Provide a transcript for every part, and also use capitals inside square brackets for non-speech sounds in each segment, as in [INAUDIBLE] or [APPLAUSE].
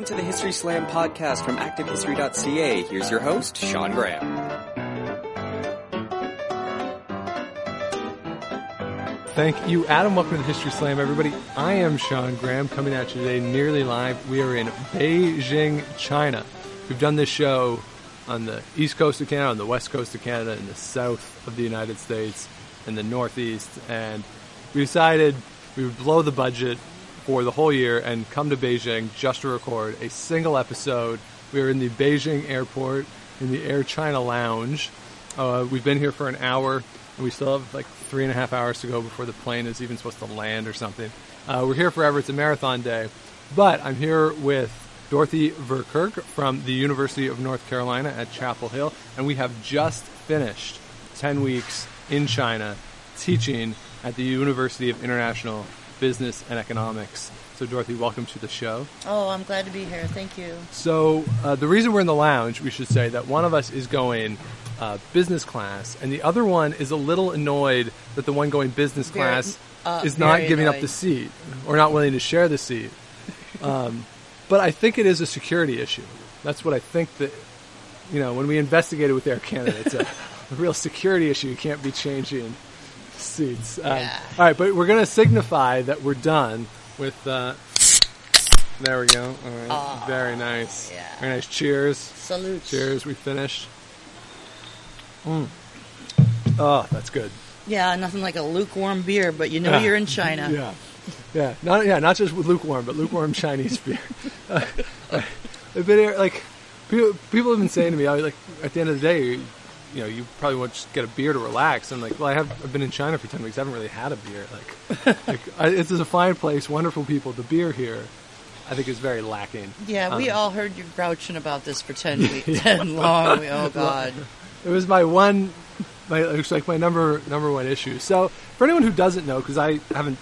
welcome to the History Slam podcast from ActiveHistory.ca. Here's your host, Sean Graham. Thank you, Adam. Welcome to the History Slam, everybody. I am Sean Graham, coming at you today nearly live. We are in Beijing, China. We've done this show on the east coast of Canada, on the west coast of Canada, in the south of the United States, in the northeast, and we decided we would blow the budget for the whole year and come to Beijing just to record a single episode. We are in the Beijing airport in the Air China Lounge. Uh, we've been here for an hour, and we still have like three and a half hours to go before the plane is even supposed to land or something. Uh, we're here forever. It's a marathon day. But I'm here with Dorothy Verkerk from the University of North Carolina at Chapel Hill, and we have just finished 10 weeks in China teaching at the University of International Business and Economics. So, Dorothy, welcome to the show. Oh, I'm glad to be here. Thank you. So, uh, the reason we're in the lounge, we should say that one of us is going uh, business class, and the other one is a little annoyed that the one going business Very- class uh, is not giving up the seat or not willing to share the seat. [LAUGHS] Um, but I think it is a security issue. That's what I think that, you know, when we investigated with Air Canada, it's a, a [LAUGHS] real security issue. You can't be changing seats. Um, Yeah. All right, but we're going to signify that we're done with. Uh, there we go. All right. Aw, Very nice. yeah. Very nice. Cheers. Salute. Cheers. We finished. Mm. Oh, that's good. Yeah, nothing like a lukewarm beer, but you know Yeah. you're in [LAUGHS] China. Yeah, yeah, not yeah, not just with lukewarm, but lukewarm [LAUGHS] Chinese beer. Uh, [LAUGHS] I've been here, like people, people have been saying to me, I was like, at the end of the day, you, you know, you probably want to just get a beer to relax. I'm like, well, I have I've been in China for ten weeks. I haven't really had a beer. Like, [LAUGHS] like I, it's a fine place, wonderful people. The beer here, I think, is very lacking. Yeah, we Um, all heard you grouching about this for 10 weeks, 10 [LAUGHS] [LAUGHS] long. We, oh, God. It was my one, my it was like my number number one issue. So for anyone who doesn't know, because I haven't,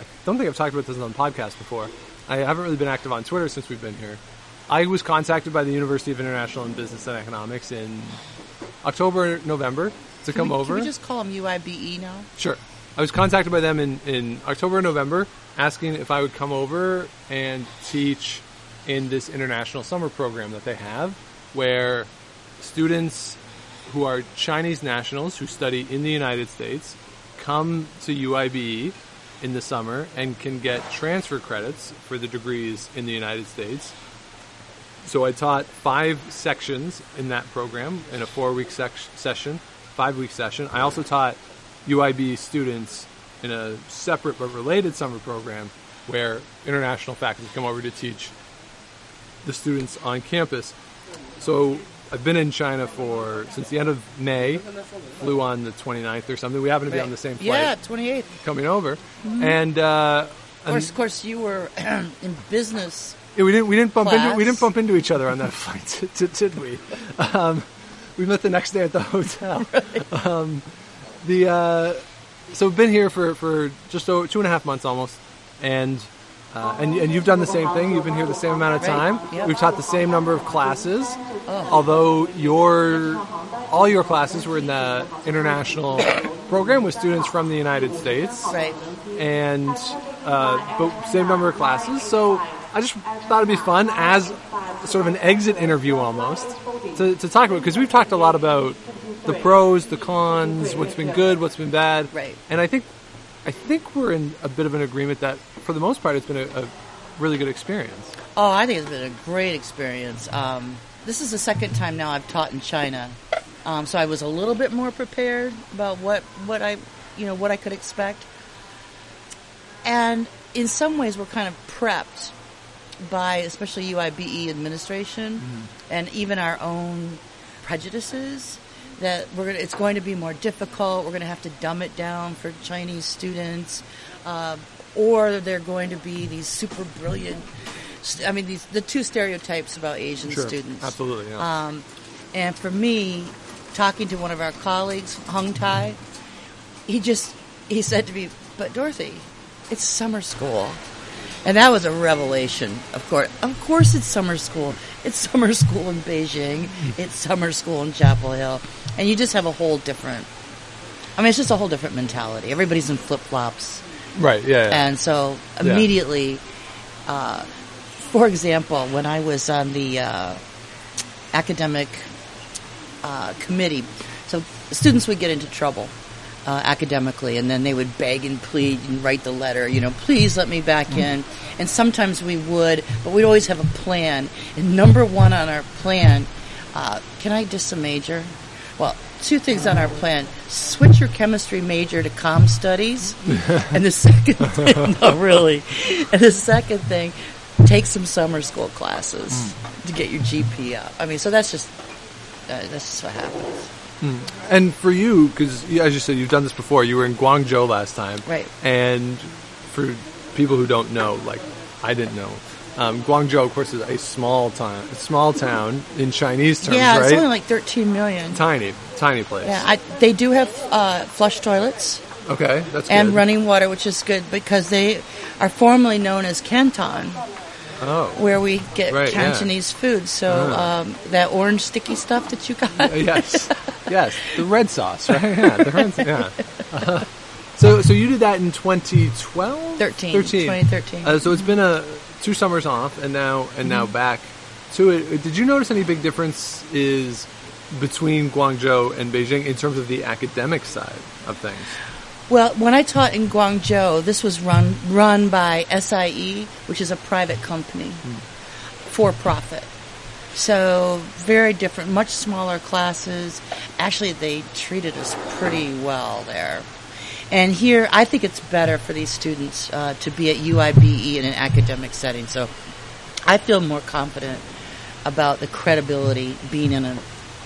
I don't think I've talked about this on the podcast before. I haven't really been active on Twitter since we've been here. I was contacted by the University of International and Business and Economics in October, November to Can come we, over. Can we just call them UIBE now? Sure. I was contacted by them in, in October, November, asking if I would come over and teach in this international summer program that they have, where students who are Chinese nationals who study in the United States come to UIBE in the summer and can get transfer credits for the degrees in the United States. So I taught five sections in that program in a four-week sec- session, five-week session. I also taught UIB students in a separate but related summer program where international faculty come over to teach the students on campus. So I've been in China for since the end of May. Flew on the 29th or something. We happen to be on the same flight Yeah, 28th. coming over, and uh, Of course, of course, you were [CLEARS THROAT] in business. Yeah, we didn't we didn't bump into we didn't bump into each other on that [LAUGHS] flight, did, did we? Um, we met the next day at the [LAUGHS] hotel. [LAUGHS] Um, the uh, so we've been here for, for just over two and a half months almost, and uh, and and you've done the same thing. You've been here the same amount of Right, time. yep. We've taught the same number of classes, although your all your classes were in the international program with students from the United States Right. and uh, but same number of classes. So I just thought it'd be fun as sort of an exit interview almost to, to talk about because we've talked a lot about the pros, the cons, what's been good, what's been bad, Right. And I think I think we're in a bit of an agreement that for the most part it's been a, a really good experience. Oh, I think it's been a great experience. Um, this is the second time now I've taught in China, um, so I was a little bit more prepared about what what I you know what I could expect. And in some ways, we're kind of prepped by especially UIBE administration and even our own prejudices that we're gonna, it's going to be more difficult. We're going to have to dumb it down for Chinese students, uh, or they're going to be these super brilliant. st- I mean, these the two stereotypes about Asian students. absolutely. Yeah. Um, and for me, talking to one of our colleagues, Hung Tai, he just he said to me, "But Dorothy, it's summer school." And that was a revelation. Of course, of course, it's summer school. It's [LAUGHS] summer school in Beijing. It's summer school in Chapel Hill, and you just have a whole different. I mean, it's just a whole different mentality. Everybody's in flip flops, right. Yeah. yeah. and so Yeah. immediately uh, for example, when I was on the uh, academic uh, committee, so students would get into trouble uh, academically, and then they would beg and plead and write the letter, you know, please let me back in. And sometimes we would, but we'd always have a plan. And number one on our plan, uh, can I just a major? Well, two things on our plan: switch your chemistry major to com studies, [LAUGHS] and the second, thing, [LAUGHS] no, really, and the second thing, take some summer school classes to get your GP up. I mean, so that's just uh, that's just what happens. And for you, because as you said, you've done this before. You were in Guangzhou last time, Right. And for people who don't know, like I didn't know, um, Guangzhou, of course, is a small town. A small town in Chinese terms, yeah, right? it's only like 13 million. tiny, tiny place. Yeah, I, they do have uh, flush toilets okay, that's good. and good. running water, which is good because they are formerly known as Canton, Oh, where we get Right, yeah. Cantonese food. So Ah. um, that orange sticky stuff that you got. Uh, [LAUGHS] yes, [LAUGHS] yes, the red sauce, right? Yeah, the red, yeah. Uh, so, so you did that in 2012, 13, 13. 2013. Uh, so it's been a two summers off, and now and now back to it. Did you notice any big difference is between Guangzhou and Beijing in terms of the academic side of things? Well, when I taught in Guangzhou, this was run run by SIE, which is a private company, for profit. So very different, much smaller classes. Actually, they treated us pretty well there. And here, I think it's better for these students uh, to be at UIBE in an academic setting. So I feel more confident about the credibility being in an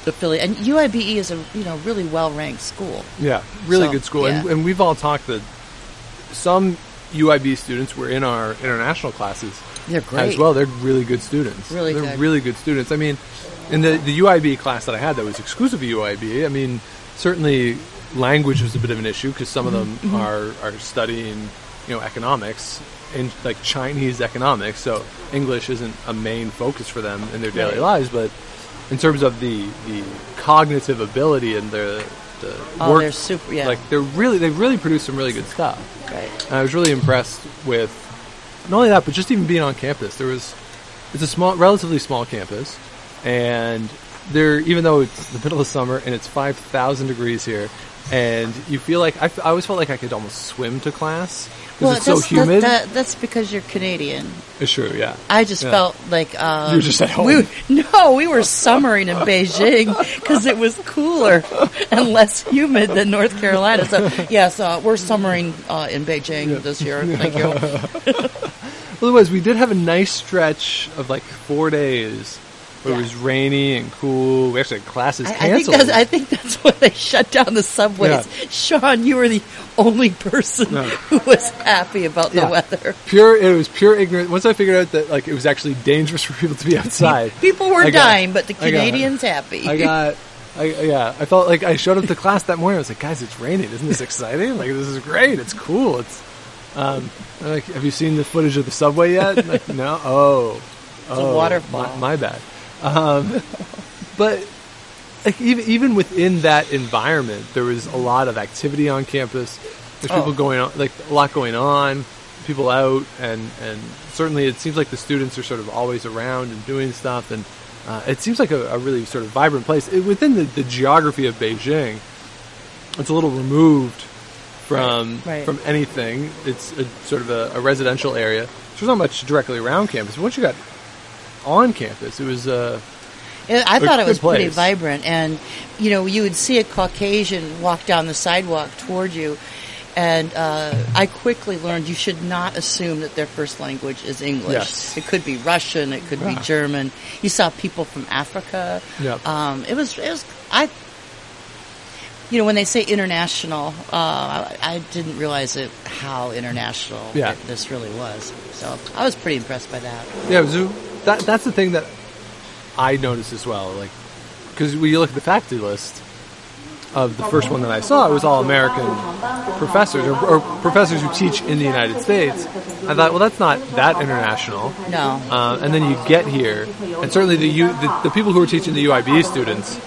affiliate. And UIBE is a you know really well ranked school. Yeah, really So, good school, and, yeah. and we've all talked that some UIB students were in our international classes They're great. as well. They're really good students. Really They're good. really good students. I mean, in the the UIB class that I had that was exclusive to UIB. I mean, certainly language was a bit of an issue because some of them Mm-hmm. are are studying you know economics in like Chinese economics, so English isn't a main focus for them in their daily Right. lives, but. In terms of the, the cognitive ability and the, the Oh, work, they're super- yeah. like they're really they've really produced some really good stuff. Right. And I was really impressed with not only that, but just even being on campus. There was it's a small, relatively small campus, and there even though it's the middle of summer and it's five thousand degrees here, and you feel like I, f- I always felt like I could almost swim to class because it's so that's, humid. That, that, that's because you're Canadian. it's true, yeah. I just Yeah. felt like um, You were just at home. We, [LAUGHS] no, we were summering in Beijing because it was cooler and less humid than North Carolina. So yes, uh, we're summering uh, in Beijing this year. Thank you. [LAUGHS] Otherwise. We did have a nice stretch of like four days where it Yeah. was rainy and cool. We actually had classes I, I think canceled. I think that's why they shut down the subways. Yeah. Sean, you were the only person No. who was happy about the Yeah. weather. pure. It was pure ignorance. Once I figured out that like it was actually dangerous [LAUGHS] for people to be outside. People were got- dying, but the I got- Canadians happy. I got, I, yeah, I felt like I showed up to class that morning. I was like, guys, it's raining. Isn't this exciting? Like, this is great. It's cool. It's, um, like, have you seen the footage of the subway yet? Like, no. Oh, a oh, waterfall. My, my bad. Um, but like even even within that environment, there was a lot of activity on campus. There's Oh. people going on, like a lot going on, people out, and and certainly it seems like the students are sort of always around and doing stuff, and uh, it seems like a, a really sort of vibrant place It- within the, the geography of Beijing. It's a little removed from Right, right. from anything. It's a, sort of a, a residential area. So There's not much directly around campus. But once you got on campus, it was uh, Yeah, I thought it was pretty vibrant, and you know, you would see a Caucasian walk down the sidewalk toward you, and uh, I quickly learned you should not assume that their first language is English. Yes. It could be Russian, it could be German. You saw people from Africa. Yep. Um, it was, it was, I. You know, when they say international, uh, I, I didn't realize it how international Yeah. it- this really was. So I was pretty impressed by that. Yeah, it was, that that's the thing that I noticed as well. Like, because when you look at the faculty list of the first one that I saw, it was all American professors or, or professors who teach in the United States. I thought, well, that's not that international. No. Uh, and then you get here, and certainly the, U, the the people who were teaching the UIB students,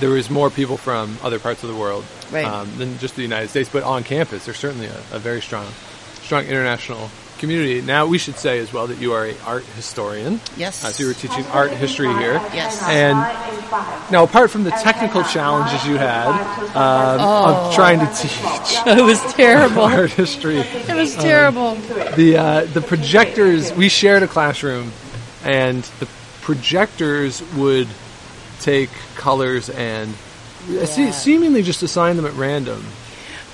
there was more people from other parts of the world Right. um, than just the United States. But on campus, there's certainly a, a very strong strong international community. Now we should say as well that you are a art historian. Yes. Uh, so you were teaching art history here. Yes. And now, apart from the technical challenges you had um, of trying to teach [LAUGHS] it was terrible. [LAUGHS] art history, It was terrible. the uh, the projectors we shared a classroom, and the projectors would take colors and uh, se- seemingly just assign them at random.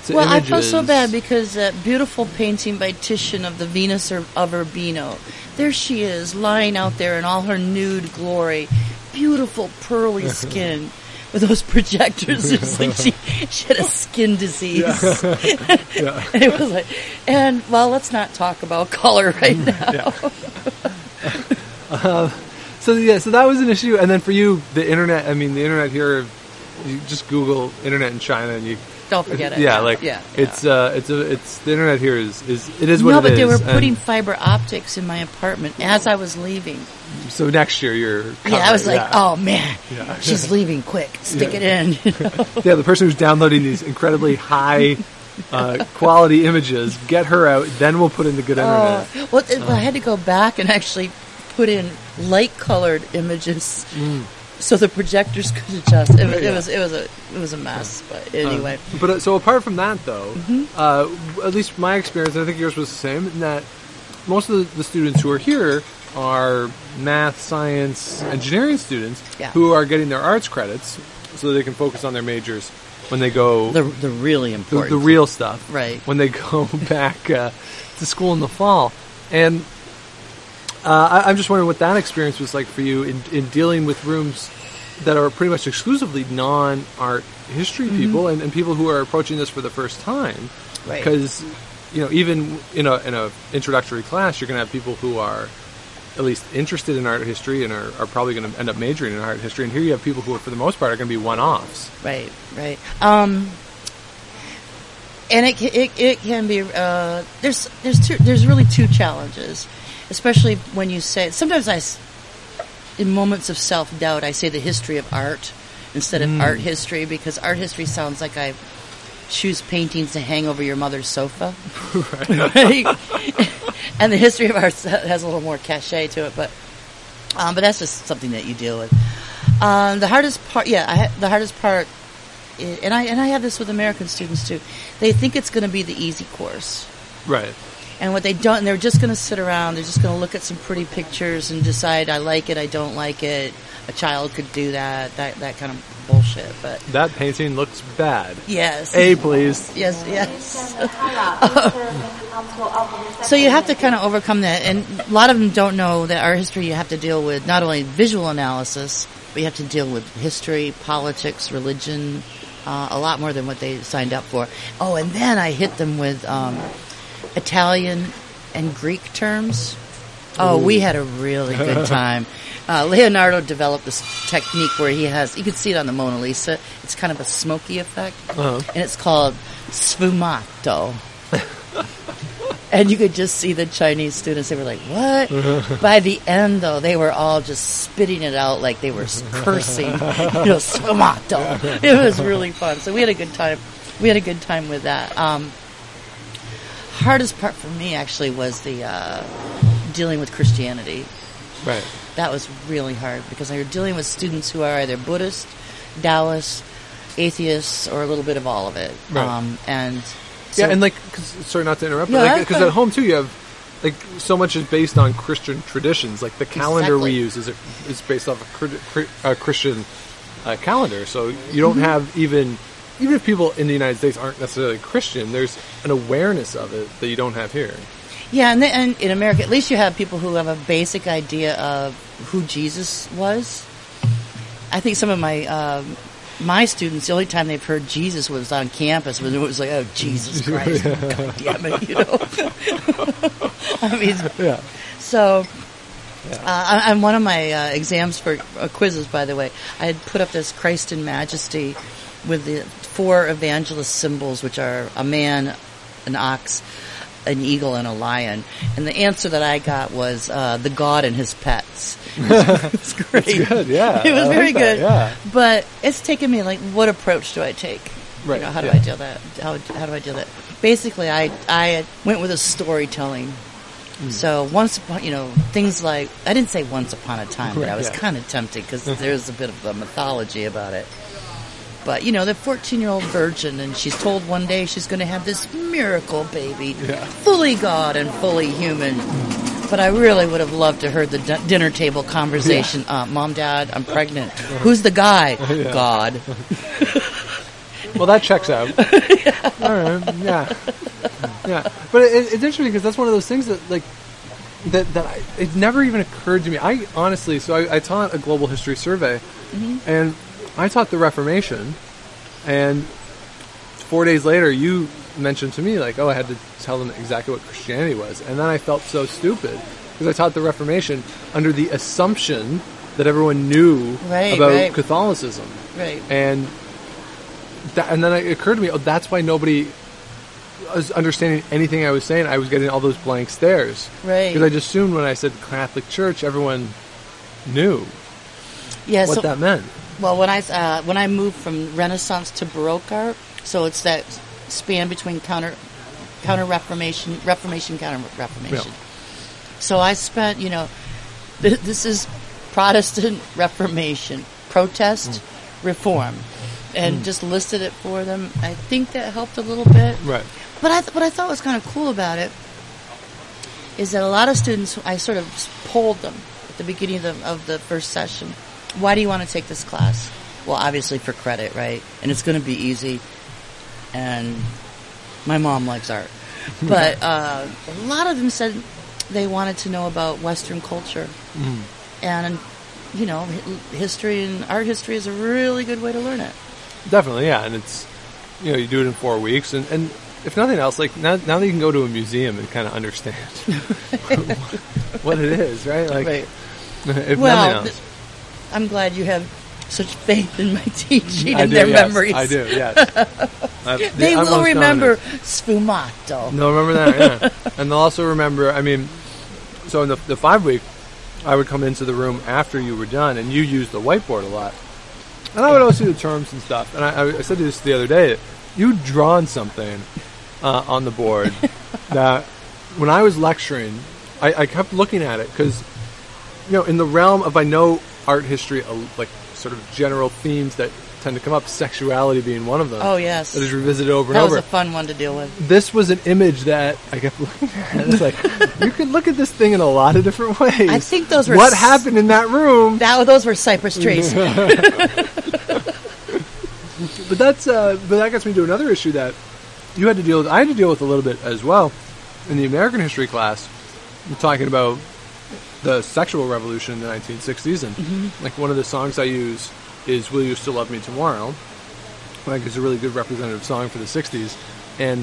To well, images. I felt so bad because that beautiful painting by Titian of the Venus of Urbino, there she is lying out there in all her nude glory, beautiful pearly [LAUGHS] skin. With those projectors, [LAUGHS] it's like she, she had a skin disease. [LAUGHS] Yeah. And it was like, and well, let's not talk about color right mm, now. Yeah. Uh, so yeah, so that was an issue, and then for you, the internet. I mean, the internet here. You just Google internet in China, and you Don't forget it. Yeah, like yeah, it's yeah. uh, it's a, it's the internet here is is it is what no, it but they were putting fiber optics in my apartment as I was leaving. so next year you're Yeah, I was like, yeah. oh man, Yeah. she's leaving quick. Stick it in. you know? yeah, the person who's downloading these incredibly high uh, quality images, get her out, then we'll put in the good internet. Oh, well, th- I had to go back and actually put in light colored images so the projectors could adjust. It was, Yeah. it was it was a it was a mess. But anyway, But uh, so apart from that, though, Mm-hmm. uh, at least my experience, I think yours was the same, in that most of the, the students who are here are math, science, engineering students Yeah. who are getting their arts credits so they can focus on their majors when they go the the really the, important, the real stuff Right. when they go [LAUGHS] back uh, to school in the fall. And uh, I, I'm just wondering what that experience was like for you in, in dealing with rooms that are pretty much exclusively non-art history Mm-hmm. people and, and people who are approaching this for the first time. Right. Because you know, even in a in a introductory class, you're going to have people who are at least interested in art history and are, are probably going to end up majoring in art history. And here you have people who, are, for the most part, are going to be one-offs. Right, right. Um, and it, it it can be uh, there's there's two there's really two challenges, especially when you say sometimes I, in moments of self doubt I say the history of art instead of art history because art history sounds like I choose paintings to hang over your mother's sofa, right? [LAUGHS] and the history of art has a little more cachet to it, but um, but that's just something that you deal with. Um, the hardest part, yeah, I ha- the hardest part, i- and I and I have this with American students too. They think it's going to be the easy course, Right. And what they don't, and they're just going to sit around. They're just going to look at some pretty pictures and decide I like it, I don't like it. A child could do that, that that kind of bullshit. But That painting looks bad. yes, A, please. yes, yes. [LAUGHS] So you have to kind of overcome that, and a lot of them don't know that art history you have to deal with not only visual analysis, but you have to deal with history, politics, religion, uh, a lot more than what they signed up for. Oh, and then I hit them with um, Italian and Greek terms. Oh, we had a really good [LAUGHS] time. Uh, Leonardo developed this technique where he has, you can see it on the Mona Lisa, it's kind of a smoky effect, Uh-huh. and it's called sfumato. and you could just see the Chinese students, they were like, what? By the end, though, they were all just spitting it out like they were cursing, you know, [LAUGHS] sfumato. It was really fun. So we had a good time. We had a good time with that. Um, hardest part for me actually was the uh, dealing with Christianity. Right. That was really hard because you're dealing with students who are either Buddhist, Taoist, atheists, or a little bit of all of it. Right. Um, and so, yeah, and like, cause, sorry not to interrupt, No, but because fine. at home too, you have like so much is based on Christian traditions. Like the calendar we use is is based off a Christian uh, calendar. So you don't Mm-hmm. have even even if people in the United States aren't necessarily Christian, there's an awareness of it that you don't have here. yeah, and, and in America, at least you have people who have a basic idea of who Jesus was. I think some of my um, my students, the only time they've heard Jesus was on campus when it was like, oh Jesus [LAUGHS] Christ, [LAUGHS] God damn it, you know. [LAUGHS] I mean, Yeah. So, uh, on one of my uh, exams for uh, quizzes, by the way, I had put up this Christ in Majesty with the four evangelist symbols, which are a man, an ox, an eagle, and a lion. And the answer that I got was uh, the God and his pets. [LAUGHS] it's [LAUGHS] was great. good, yeah. It was I like very that, good. yeah. But it's taken me like, what approach do I take? Right, You know, how do yeah. I deal that? How, how do I deal that? basically, I I went with a storytelling. So once upon, you know, things like I didn't say once upon a time, but I was Yeah. kind of tempted because [LAUGHS] there's a bit of a mythology about it. But you know, the 14 year old virgin, and she's told one day she's going to have this miracle baby, Yeah. fully God and fully human. But I really would have loved to heard the d- dinner table conversation. Uh, Mom, Dad, I'm pregnant. Who's the guy? [LAUGHS] Yeah. God. [LAUGHS] Well, that checks out. [LAUGHS] All right, yeah, yeah. But it, it's interesting because that's one of those things that like that that I, it never even occurred to me. I honestly, so I, I taught a global history survey, and I taught the Reformation, and four days later, you mentioned to me like, oh, I had to tell them exactly what Christianity was, and then I felt so stupid because I taught the Reformation under the assumption that everyone knew Right, about right. Catholicism Right. and that, and then it occurred to me, oh, that's why nobody was understanding anything I was saying. I was getting all those blank stares Right. because I just assumed when I said Catholic Church, everyone knew Yeah. what so, that meant. Well, when I uh, when I moved from Renaissance to Baroque art, so it's that span between counter counter Reformation, Reformation, counter Reformation. So I spent, you know, th- this is Protestant [LAUGHS] Reformation, protest, reform, and just listed it for them. I think that helped a little bit. Right. But I th- what I thought was kind of cool about it is that a lot of students, I sort of polled them at the beginning of the, of the first session. Why do you want to take this class? Well, obviously for credit, right? And it's going to be easy. And my mom likes art. [LAUGHS] But uh, a lot of them said they wanted to know about Western culture. And, you know, history and art history is a really good way to learn it. Definitely, yeah. And it's, you know, you do it in four weeks. And, and if nothing else, like now, now that you can go to a museum and kind of understand [LAUGHS] [LAUGHS] what it is, right? Like, Right. if Well, nothing else. I'm glad you have such faith in my [LAUGHS] teaching I and do, their yes, memories. I do, yes. [LAUGHS] The They will remember sfumato. No, remember that, yeah. [LAUGHS] and they'll also remember. I mean, so in the, the five week, I would come into the room after you were done, and you used the whiteboard a lot, and I would always see the terms and stuff. And I, I said to this the other day. You'd drawn something uh, on the board that when I was lecturing, I, I kept looking at it because you know, in the realm of I know art history, like sort of general themes that tend to come up, sexuality being one of them. Oh, yes. that is revisited over That and over. That was a fun one to deal with. this was an image that I kept [LAUGHS] looking at. It's like you could look at this thing in a lot of different [LAUGHS] ways. I think those were what happened in that room. That those were cypress trees. [LAUGHS] But that's uh, but that gets me to another issue that you had to deal with. I had to deal with a little bit as well in the American history class. We're talking about the sexual revolution in the 1960s, and Mm-hmm. like one of the songs I use is "Will You Still Love Me Tomorrow." Like it's a really good representative song for the 60s, and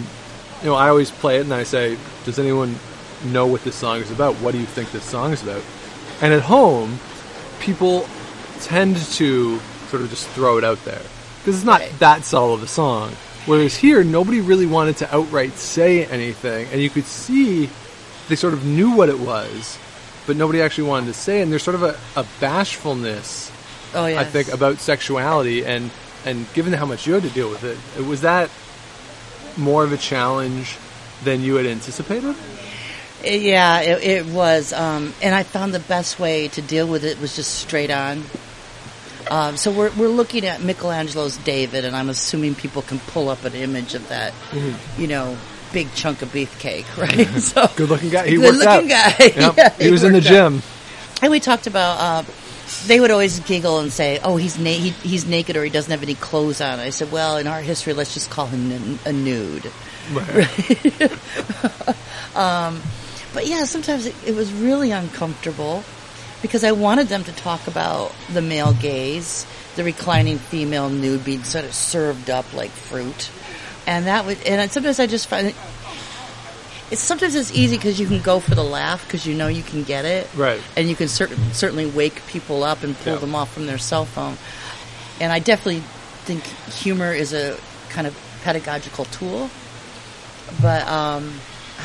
you know I always play it and I say, "Does anyone know what this song is about? What do you think this song is about?" And at home, people tend to sort of just throw it out there because it's not Right. that subtle of a song. Whereas here, nobody really wanted to outright say anything, and you could see they sort of knew what it was, but nobody actually wanted to say. And there's sort of a, a bashfulness, Oh yeah. I think, about sexuality, and and given how much you had to deal with it, was that more of a challenge than you had anticipated? Yeah, it, it was, um, and I found the best way to deal with it was just straight on. Um, so we're we're looking at Michelangelo's David, and I'm assuming people can pull up an image of that, you know, big chunk of beefcake, [LAUGHS] right? [LAUGHS] So Good looking guy. He good worked out. looking guy. [LAUGHS] Yep. Yeah, he was in the worked out. gym. And we talked about. Uh, they would always giggle and say, "Oh, he's na- he, he's naked or he doesn't have any clothes on." I said, "Well, in art history, let's just call him n- a nude." But yeah, sometimes it, it was really uncomfortable because I wanted them to talk about the male gaze, the reclining female nude being sort of served up like fruit, and that would. And sometimes I just find it. It's sometimes it's easy because you can go for the laugh because you know you can get it, Right. And you can cer- certainly wake people up and pull Yeah. them off from their cell phone. And I definitely think humor is a kind of pedagogical tool, but um,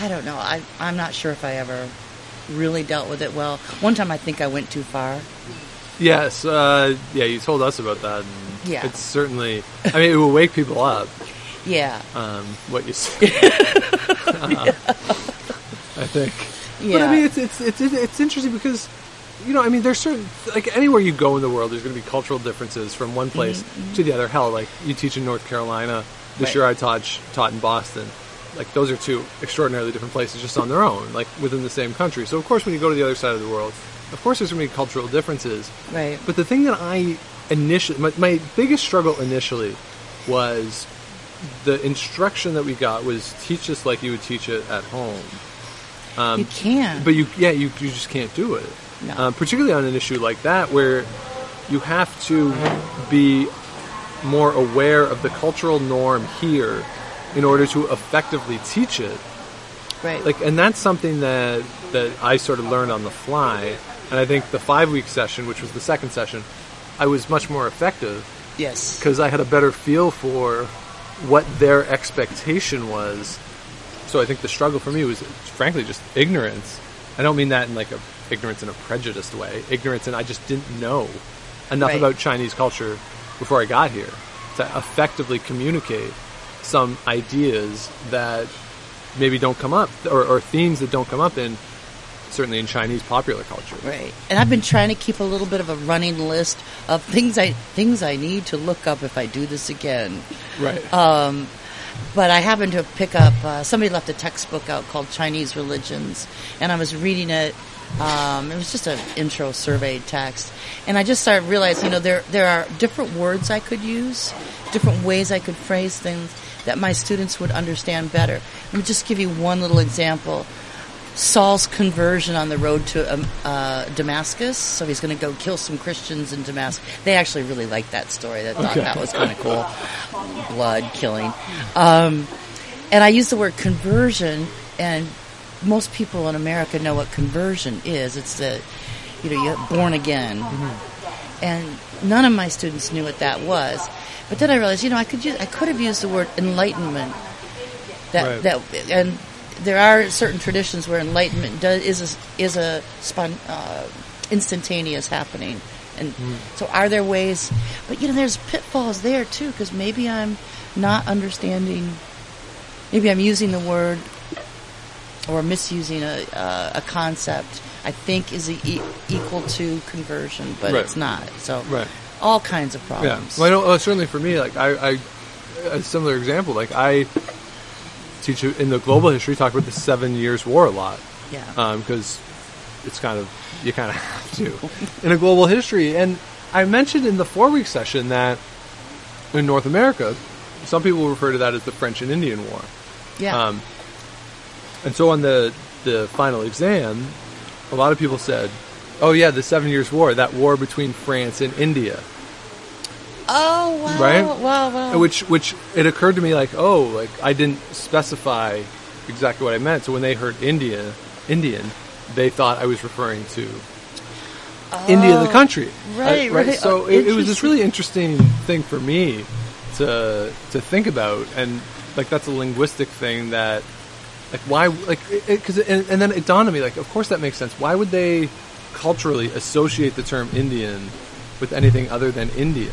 I don't know. I, I'm not sure if I ever really dealt with it well. One time I think I went too far. Yes, uh, yeah, you told us about that. And Yeah. it's certainly. I mean, it will wake people up. Yeah. um, what you [LAUGHS] say. Uh, I think. Yeah. But I mean, it's, it's it's it's interesting because you know, I mean, there's certain like anywhere you go in the world, there's going to be cultural differences from one place to the other. Hell, like you teach in North Carolina, this Right. year I taught taught in Boston. Like those are two extraordinarily different places just on their own, like within the same country. So of course, when you go to the other side of the world, of course there's going to be cultural differences. Right. But the thing that I initially, my, my biggest struggle initially was the instruction that we got was teach this like you would teach it at home. Um, you can. But you, yeah, you, you just can't do it. No. Um, particularly on an issue like that where you have to be more aware of the cultural norm here in order to effectively teach it right. like and that's something that that I sort of learned on the fly and I think the 5 week session which was the second session I was much more effective yes. because I had a better feel for what their expectation was. So I think the struggle for me was frankly just ignorance. I don't mean that in like a ignorance in a prejudiced way. Ignorance and I just didn't know enough Right. about Chinese culture before I got here to effectively communicate some ideas that maybe don't come up or, or themes that don't come up in certainly in Chinese popular culture. Right. And I've been trying to keep a little bit of a running list of things I things I need to look up if I do this again. Right. Um, but I happened to pick up uh, somebody left a textbook out called Chinese Religions, and I was reading it. Um, it was just an intro survey text, and I just started realizing, you know, there there are different words I could use, different ways I could phrase things that my students would understand better. Let me just give you one little example. Saul's conversion on the road to um, uh, Damascus. So he's going to go kill some Christians in Damascus. They actually really liked that story. They thought Okay. that was kind of cool. Blood killing. Um, and I use the word conversion, and most people in America know what conversion is. It's the, you know, you're born again. And none of my students knew what that was. But then I realized, you know, I could use, I could have used the word enlightenment. That Right. that and there are certain traditions where enlightenment does is a, is a spon, uh, instantaneous happening. And so, are there ways? But you know, there's pitfalls there too because maybe I'm not understanding. Maybe I'm using the word or misusing a uh, a concept. I think is e- equal to conversion, but Right. it's not. So, Right. all kinds of Yeah. problems. Well, I know, uh, certainly for me, like I, I, a similar example, like I teach in the global history, talk about the Seven Years' War a lot. yeah. because it's kind of you kind of [LAUGHS] have to in a global history. And I mentioned in the four week session that in North America, some people refer to that as the French and Indian War. yeah. Um, and so on the the final exam, a lot of people said, "Oh yeah, the Seven Years' War, that war between France and India." Oh wow! right? Wow! Wow! Which which it occurred to me like, oh, like I didn't specify exactly what I meant. So when they heard India, Indian, they thought I was referring to India, the country. Oh, right, Uh, right. So Oh, it, it was this really interesting thing for me to to think about, and like that's a linguistic thing that. Like why? Like because and, and then it dawned on me like of course that makes sense. Why would they culturally associate the term Indian with anything other than India?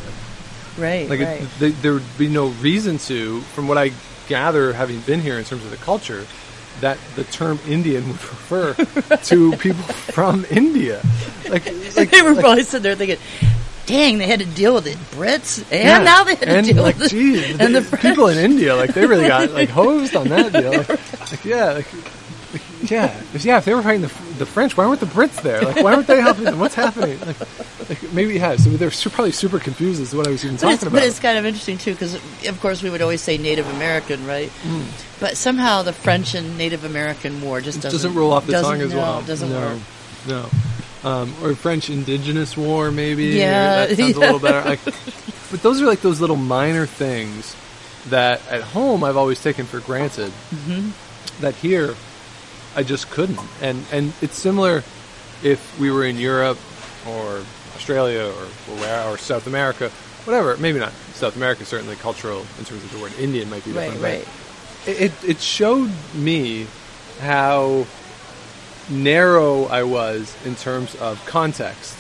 Right. Like right. it, th there would be no reason to, from what I gather, having been here in terms of the culture, that the term Indian would [LAUGHS] refer to people from India. Like, [LAUGHS] like they were like, probably sitting there thinking, "Dang, they had to deal with it, Brits, and yeah. now they had to deal like, with it." geez, and the, the people in India, like they really got like [LAUGHS] hosed on that deal. Like, yeah, like, yeah, If- yeah. If they were fighting the, the French, why weren't the Brits there? Like, why weren't they helping them? What's happening? Like, like maybe yeah. So they're su- probably super confused as to what I was even But talking about. but it's kind of interesting too, because of course we would always say Native American, right? Mm. But somehow the French and Native American War just doesn't, doesn't roll off the tongue as no, well. Doesn't no, work. No. Um, or French Indigenous War, maybe. Yeah, that sounds a [LAUGHS] little better. Like, but those are like those little minor things that at home I've always taken for granted. Mm-hmm. That here I just couldn't. And and it's similar if we were in Europe or Australia or or, where, or South America, whatever. Maybe not South America. Certainly cultural in terms of the word Indian might be Right, different. but right. it, it showed me how narrow I was in terms of context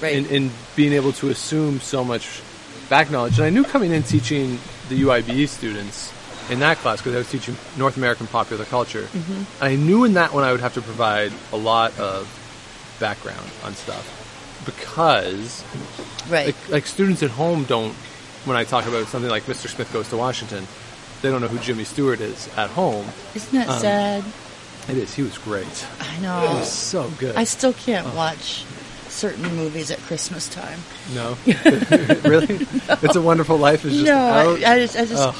Right. in, in being able to assume so much back knowledge. And I knew coming in teaching the UIB students in that class because I was teaching North American popular culture. Mm-hmm. I knew in that one I would have to provide a lot of background on stuff because Right. like, like students at home don't when I talk about something like Mr. Smith goes to Washington, they don't know who Jimmy Stewart is at home. Isn't that um, sad? It is. He was great. I He know. was so good. I still can't watch certain movies at Christmas time. no, [LAUGHS] really, it's a Wonderful Life is just no, out. I, I just, I just, Ugh.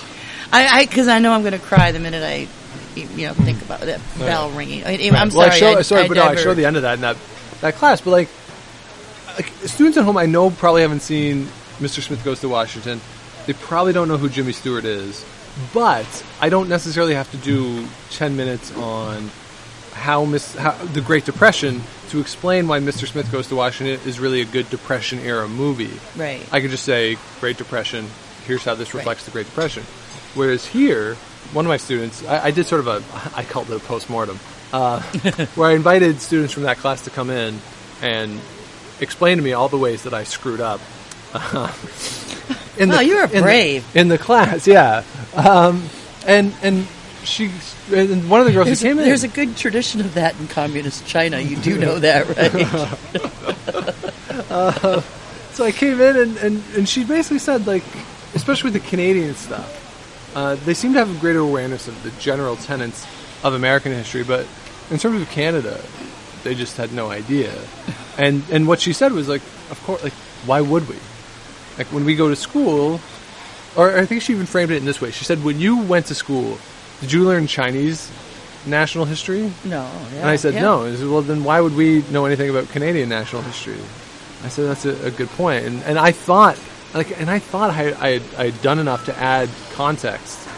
I, because I, know I'm going to cry the minute I, you know, think about that bell ringing. I, am Right. sorry. Well, I show, I, sorry, I but no, I divert. show the end of that in that that class. But like, like students at home, I know probably haven't seen Mr. Smith Goes to Washington. They probably don't know who Jimmy Stewart is, but I don't necessarily have to do ten minutes on how, Miss, how the Great Depression to explain why Mr. Smith Goes to Washington is really a good Depression era movie. Right. I could just say Great Depression. Here's how this Right. reflects the Great Depression. Whereas here, one of my students, I, I did sort of a, I called it a postmortem, uh, [LAUGHS] where I invited students from that class to come in and explain to me all the ways that I screwed up. in Wow, you were in the- brave. in the class. Yeah, um, and and she, and one of the girls There's, who came in. there's a good tradition of that in communist China. You do know [LAUGHS] that, right? So I came in and, and, and she basically said like, especially with the Canadian stuff, uh, they seem to have a greater awareness of the general tenets of American history, but in terms of Canada, they just had no idea. And and what she said was like, of course, like why would we? Like when we go to school, or I think she even framed it in this way. She said, when you went to school, did you learn Chinese national history? no. Yeah, And I said, yeah. no. He said, well, then why would we know anything about Canadian national history? I said, that's a, a good point. And, and I thought, like, and I thought I, I, had, I had done enough to add context,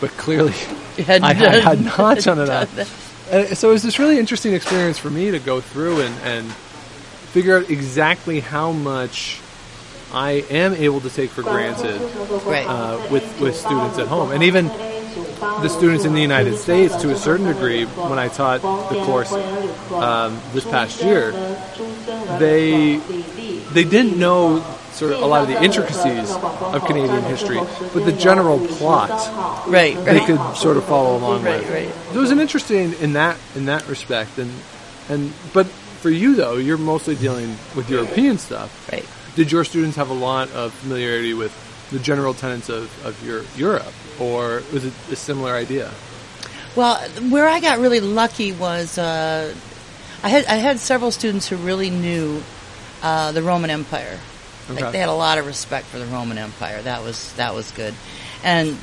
but clearly I had, done- had not [LAUGHS] done enough. Uh, so it was this really interesting experience for me to go through and, and figure out exactly how much I am able to take for granted Right. uh, with, with students at home. And even the students in the United States, to a certain degree, when I taught the course um, this past year, they they didn't know sort of a lot of the intricacies of Canadian history, but the general plot right. they Right. could sort of follow along Right, with. right. So it was an interesting in that in that respect, and and but for you though, you're mostly dealing with European stuff. Right. Did your students have a lot of familiarity with the general tenets of, of your Europe, or was it a similar idea? Well, where I got really lucky was uh, I had I had several students who really knew uh, the Roman Empire. Okay. Like they had a lot of respect for the Roman Empire. That was that was good, and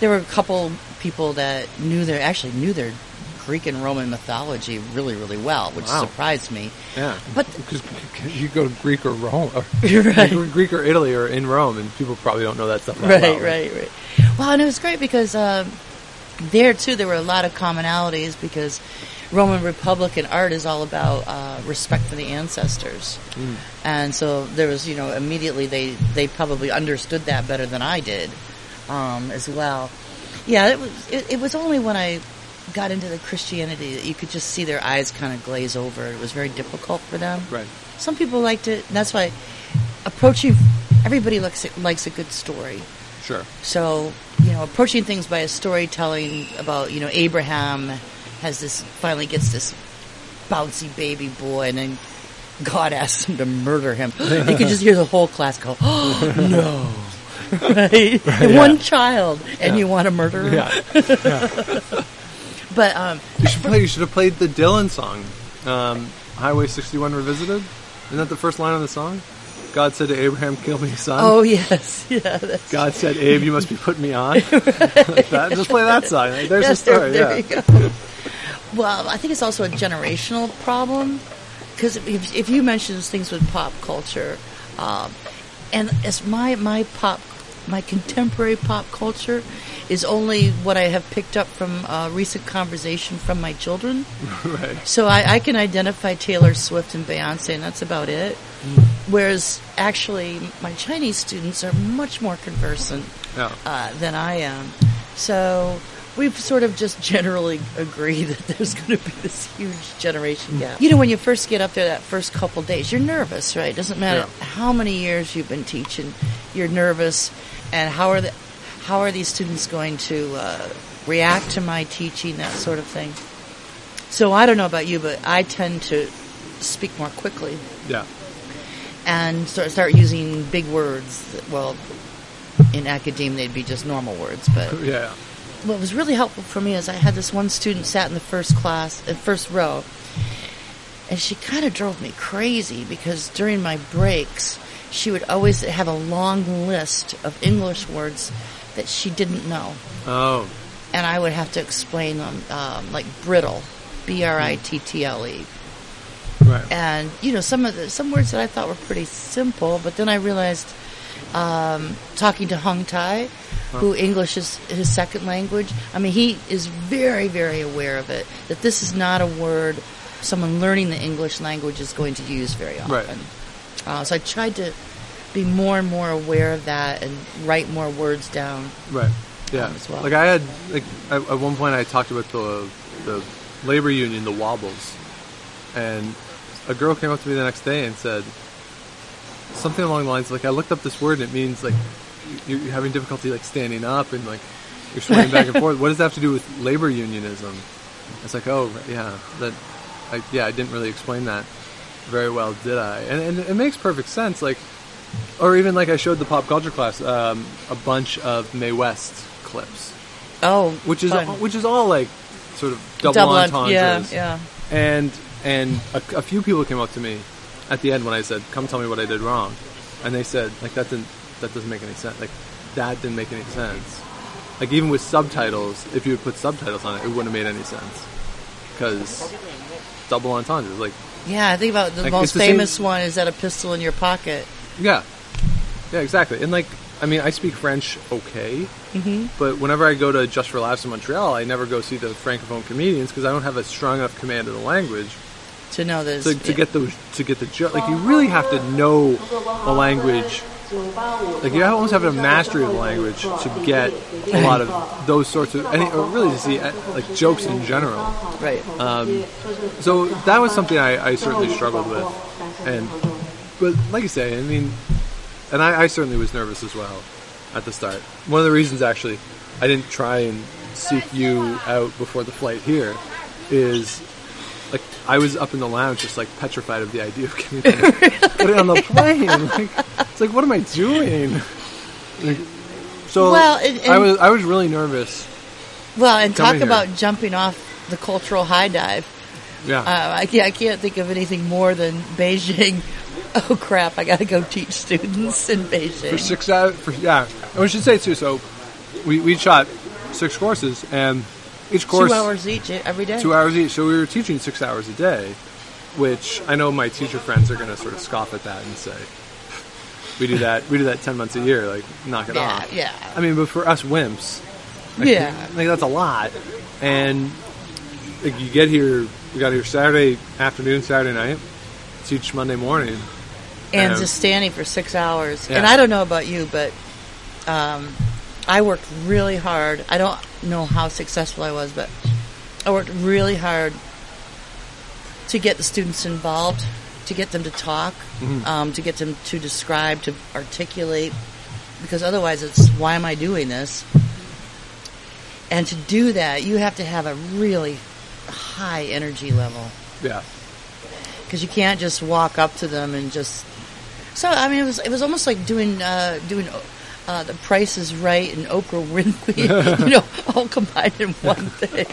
there were a couple people that knew their actually knew their Greek and Roman mythology really really well, which Wow. surprised me. Yeah, But- [LAUGHS] because you go to Greek or Rome, or [LAUGHS] right. Greek or Italy, or in Rome, and people probably don't know that stuff. That right, well. right, right. Well, and it was great because um there too there were a lot of commonalities because Roman Republican art is all about uh, respect for the ancestors, and so there was you know immediately they they probably understood that better than I did um, as well. Yeah, it was it, it was only when I got into the Christianity that you could just see their eyes kind of glaze over. It was very difficult for them. Right. Some people liked it. And that's why approaching everybody likes it, likes a good story. Sure. So, you know, approaching things by a storytelling about, you know, Abraham has this, finally gets this bouncy baby boy, and then God asks him to murder him. [GASPS] you can just hear the whole class go, oh, [GASPS] no. [LAUGHS] right? [LAUGHS] Yeah. One child, and you want to murder him? [LAUGHS] Yeah. But, um, You should play. You should have played the Dylan song, um, "Highway 61 Revisited." Isn't that the first line of the song? God said to Abraham, "Kill me, son." oh, yes. [LAUGHS] Yeah, God said, "Abe, you must be putting me on." like [LAUGHS] that. Just play that song. There's the Yes, there- story. there yeah. you go. Well, I think it's also a generational problem because if, if you mention things with pop culture, um, and as my my pop, my contemporary pop culture is only what I have picked up from uh, recent conversation from my children. [LAUGHS] Right. So I, I can identify Taylor Swift and Beyonce, and that's about it. Whereas actually, my Chinese students are much more conversant Yeah. uh, than I am. So we've sort of just generally agreed [LAUGHS] that there's going to be this huge generation gap. You know, when you first get up there that first couple days, you're nervous, right? It doesn't matter Yeah. how many years you've been teaching, you're nervous, and how are the how are these students going to uh, react to my teaching, that sort of thing. So I don't know about you, but I tend to speak more quickly Yeah. And start, start using big words. that- Well, in academia, they'd be just normal words, but [LAUGHS] Yeah. what was really helpful for me is I had this one student sat in the first class, in first row, and she kind of drove me crazy because during my breaks, she would always have a long list of English words that she didn't know, Oh. and I would have to explain them, um, like brittle, B R I T T L E, Right. and you know some of the some words that I thought were pretty simple, but then I realized um, talking to Hung Tai, who English is his second language. I mean, he is very very aware of it. That this is not a word someone learning the English language is going to use very often. Right. Uh, so I tried to be more and more aware of that and write more words down. Right. Yeah. um, as well. Like I had like at, at one point I talked about the the labor union, the Wobblies, and a girl came up to me the next day and said something along the lines like I looked up this word and it means like you- you're having difficulty like standing up and like you're swaying back and [LAUGHS] forth. What does that have to do with labor unionism? It's like oh yeah that I, yeah I didn't really explain that very well did I? And, and it makes perfect sense like or even like I showed the pop culture class um, a bunch of Mae West clips, Oh, which is fun. which is all like sort of double, double entendres. yeah, yeah. And and a, a few people came up to me at the end when I said, "Come tell me what I did wrong," and they said, "Like that didn't that doesn't make any sense. Like that didn't make any sense. Like even with subtitles, if you had put subtitles on it, it wouldn't have made any sense because double entendres. Like Yeah, I think about the Like, most the same- famous one is that a pistol in your pocket. Yeah, yeah, exactly. And like, I mean, I speak French okay, Mm-hmm. but whenever I go to Just for Laughs in Montreal, I never go see the francophone comedians because I don't have a strong enough command of the language To know this, to, to get those to get the joke. Like, you really have to know the language. Like, you almost have a mastery of the language to get a lot of those sorts of, any, or really to see like jokes in general. right. Um, so that was something I, I certainly struggled with, and but like you say, I mean, and I, I certainly was nervous as well at the start. One of the reasons, actually, I didn't try and seek you out before the flight here is like I was up in the lounge, just like petrified of the idea of getting, getting [LAUGHS] on the plane. Like, it's like, what am I doing? Like, so Well, and- I was I was really nervous. Well, and talk here. about jumping off the cultural high dive. Yeah. Uh, I, can't, I can't think of anything more than Beijing. [LAUGHS] Oh crap! I got to go teach students in Beijing. for six hours. For, yeah, and we should say too. So we we shot six courses, and each course Two hours each every day. two hours each. So we were teaching six hours a day, which I know my teacher friends are going to sort of scoff at that and say, [LAUGHS] "We do that. We do that ten months a year. Like knock it Yeah, off." yeah. I mean, but for us wimps, like, Yeah. like that's a lot. And like, you get here, we got here Saturday afternoon, Saturday night, teach Monday morning. and Um, just standing for six hours. Yeah. And I don't know about you, but um, I worked really hard. I don't know how successful I was, but I worked really hard to get the students involved, to get them to talk, Mm-hmm. um, to get them to describe, to articulate, because otherwise it's why am I doing this? And to do that, you have to have a really high energy level Yeah, because you can't just walk up to them and just. So I mean, it was it was almost like doing uh, doing uh, the Price is Right and Oprah Winfrey, [LAUGHS] you know, all combined in one thing.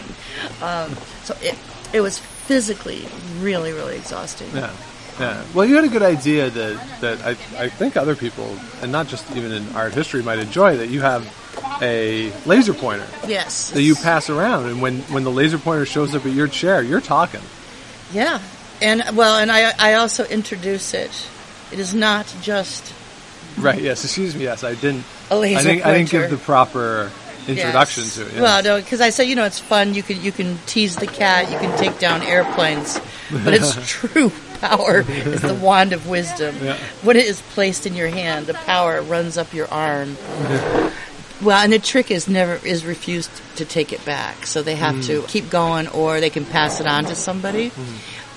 Um, so it it was physically really really exhausting. Yeah, yeah. Well, you had a good idea that that I I think other people, and not just even in art history, might enjoy that you have a laser pointer Yes. that you pass around, and when when the laser pointer shows up at your chair, you're talking. Yeah, and well, and I I also introduce it. It is not just [LAUGHS] Right. Yes. Excuse me. Yes, I didn't. a laser I think I didn't give the proper introduction Yes. to it. yes. Well, no, because I said you know it's fun. You can you can tease the cat. You can take down airplanes, but its [LAUGHS] true power is the wand of wisdom. Yeah. When it is placed in your hand, the power runs up your arm. Well, and the trick is never is refused to take it back. So they have Mm. to keep going, or they can pass it on to somebody.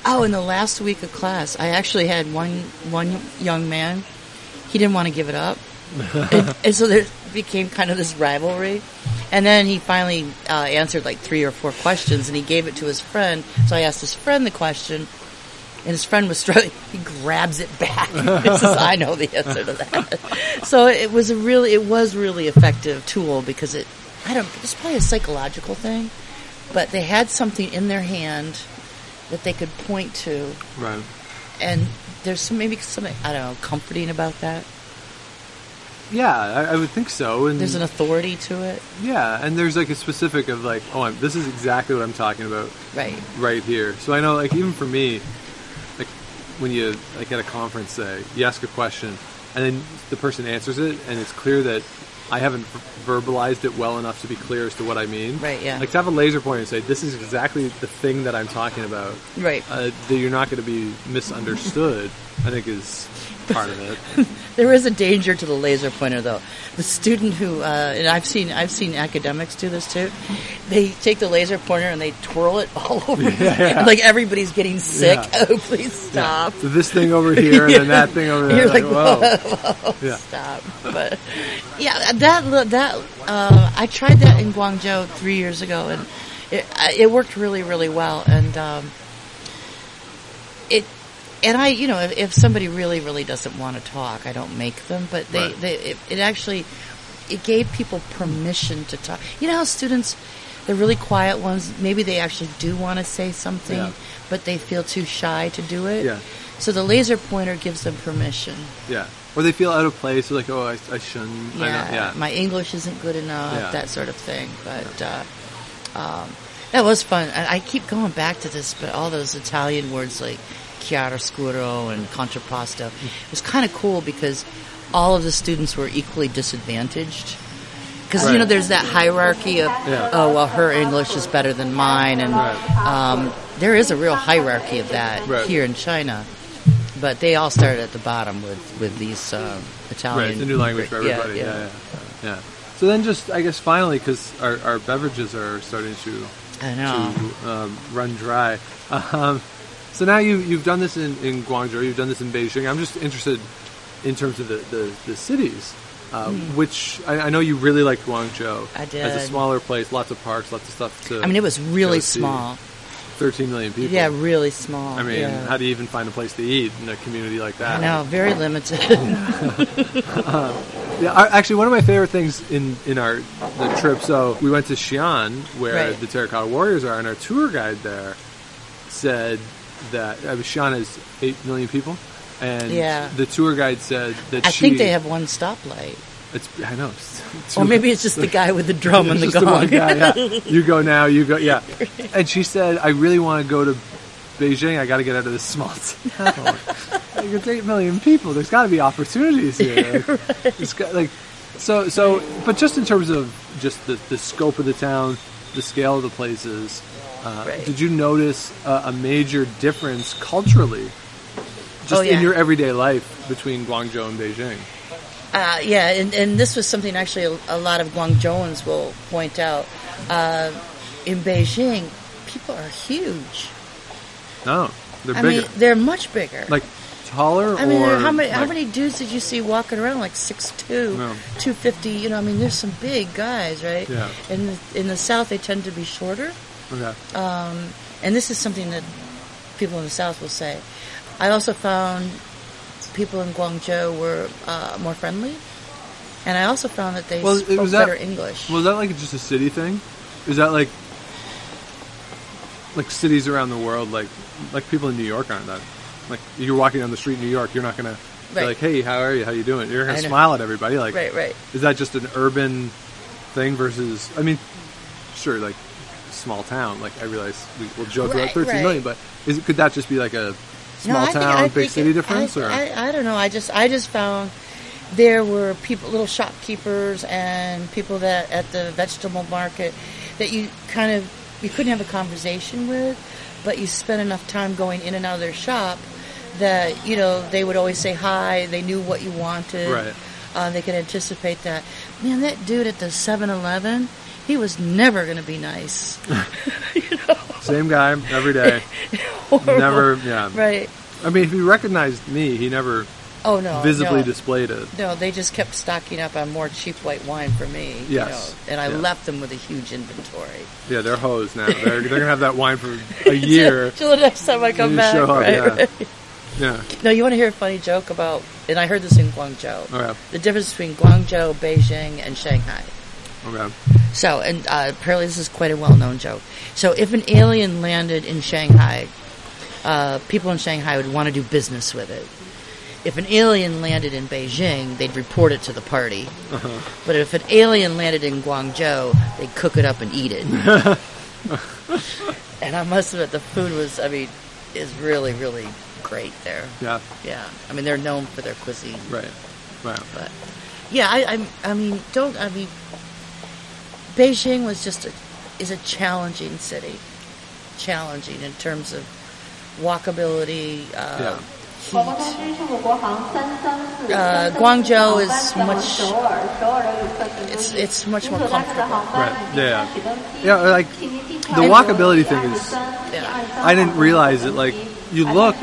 Oh, in the last week of class, I actually had one one young man. He didn't want to give it up. and, [LAUGHS] and so there became kind of this rivalry. And then he finally uh, answered like three or four questions, and he gave it to his friend. So I asked his friend the question, and his friend was [LAUGHS] struggling. He grabs it back. [LAUGHS] says, "I know the answer to that." so it was a really, it was really effective tool because it, I don't, it's probably a psychological thing, but they had something in their hand that they could point to, Right. and there's some maybe something I don't know comforting about that. Yeah, I, I would think so. And There's an authority to it, yeah, and there's like a specific of like, oh, I'm, this is exactly what I'm talking about right? right here. So I know, like, even for me, like when you like at a conference, say you ask a question, and then the person answers it, and it's clear that I haven't verbalized it well enough to be clear as to what I mean. Right, yeah. Like to have a laser pointer and say, "This is exactly the thing that I'm talking about." Right. Uh, that you're not going to be misunderstood. I think is part of it. [LAUGHS] There is a danger to the laser pointer, though. The student who, uh, and I've seen, I've seen academics do this too. They take the laser pointer and they twirl it all [LAUGHS] over, like everybody's getting sick. Yeah. [LAUGHS] Oh, please stop! So this thing over here and then that thing over there. You're like, whoa. Yeah. Stop! But yeah, that that uh, I tried that in Guangzhou three years ago, and it it worked really really well. And um, it and I, you know, if, if somebody really really doesn't want to talk, I don't make them. But they, Right. they it, it actually it gave people permission to talk. You know how students. The really quiet ones, maybe they actually do want to say something, Yeah. but they feel too shy to do it. Yeah. So the laser pointer gives them permission. Yeah. Or they feel out of place. Like, oh, I, I shouldn't. I Yeah, know. Yeah. my English isn't good enough, Yeah. that sort of thing. But uh, um, that was fun. I, I keep going back to this, but all those Italian words like chiaroscuro and contrapposto, it was kind of cool because all of the students were equally disadvantaged. Because you know, there's that hierarchy of Yeah. oh well, her English is better than mine, and Right. um, there is a real hierarchy of that Right. here in China. But they all started at the bottom with with these um, Italian. Right, it's a new language for Yeah, everybody. Yeah, yeah, yeah. So then, just I guess finally, because our, our beverages are starting to I know. to um, run dry. [LAUGHS] Um, so now you you've done this in, in Guangzhou, you've done this in Beijing. I'm just interested in terms of the the, the cities. Uh, Which I, I know you really liked Guangzhou. I As a smaller place, lots of parks, lots of stuff to. I mean, it was really small. 13 million people. Yeah, really small. I mean, yeah. how do you even find a place to eat in a community like that? No, very limited. [LAUGHS] Yeah, I, actually, one of my favorite things in, in our the trip. So we went to Xi'an, where Right. the Terracotta Warriors are, and our tour guide there said that uh, Xi'an has eight million people, and Yeah. the tour guide said that I she, think they have one stoplight, It's I know, it's or maybe it's just the guy with the drum and the just the guy, yeah. [LAUGHS] You go now, you go, yeah. And she said, I really want to go to Beijing. I got to get out of this small [LAUGHS] town. like, it's eight million people. There's got to be opportunities here. [LAUGHS] Like, it's got, like, so, so, but just in terms of just the, the scope of the town, the scale of the places, uh, Right. did you notice uh, a major difference culturally, just Oh, yeah. in your everyday life between Guangzhou and Beijing? Uh, yeah, and, and this was something actually a, a lot of Guangzhouans will point out. Uh, in Beijing, people are huge. No, they're I bigger. mean, they're much bigger. like taller I mean, or how many how many dudes did you see walking around like six two, No. two fifty? You know, I mean, there's some big guys, right? Yeah. In the, in the south, they tend to be shorter, Okay. and this is something that people in the south will say. I also found people in Guangzhou were uh, more friendly, and I also found that they Well, spoke was that- better English. Was that like just a city thing? Is that like like cities around the world like like people in New York aren't that like you're walking down the street in New York, you're not gonna be like, Hey, how are you? How you doing? You're gonna smile at everybody. Like right, right. is that just an urban thing versus I mean, sure, like small town, like I realize we, we'll joke about Right, thirteen million, but is it, could that just be like a small think- town, I big city it- difference I, or I, I don't know. I just I just found there were people, little shopkeepers, and people that at the vegetable market that you kind of you couldn't have a conversation with, but you spent enough time going in and out of their shop that you know they would always say hi. They knew what you wanted. Right. Uh, they could anticipate that. Man, that dude at the 7-Eleven, he was never going to be nice. [LAUGHS] You know? Same guy every day. [LAUGHS] Never yeah. Right. I mean, if he recognized me, he never Oh no, visibly no. displayed it. No, they just kept stocking up on more cheap white wine for me. Yes. You know, and I Yeah. left them with a huge inventory. Yeah, they're hosed now. They're they're gonna have that wine for a [LAUGHS] year. Till the next time I come back. up, right, yeah. right. Yeah. No, you want to hear a funny joke about? And I heard this in Guangzhou. Oh, okay. The difference between Guangzhou, Beijing, and Shanghai. Okay. So, and uh, apparently this is quite a well-known joke. So, if an alien landed in Shanghai, uh, people in Shanghai would want to do business with it. If an alien landed in Beijing, they'd report it to the party. But if an alien landed in Guangzhou, they'd cook it up and eat it. [LAUGHS] and I must admit, the food was, I mean, is really, really great there. Yeah. Yeah, I mean, they're known for their cuisine. Right. Right. But yeah, I, I'm. I mean, don't. I mean, Beijing was just a, is a challenging city, challenging in terms of walkability. Uh, yeah. Uh, Guangzhou is much it's, it's much more comfortable. Right. Yeah. Yeah, like the walkability thing is yeah. I didn't realize it like you look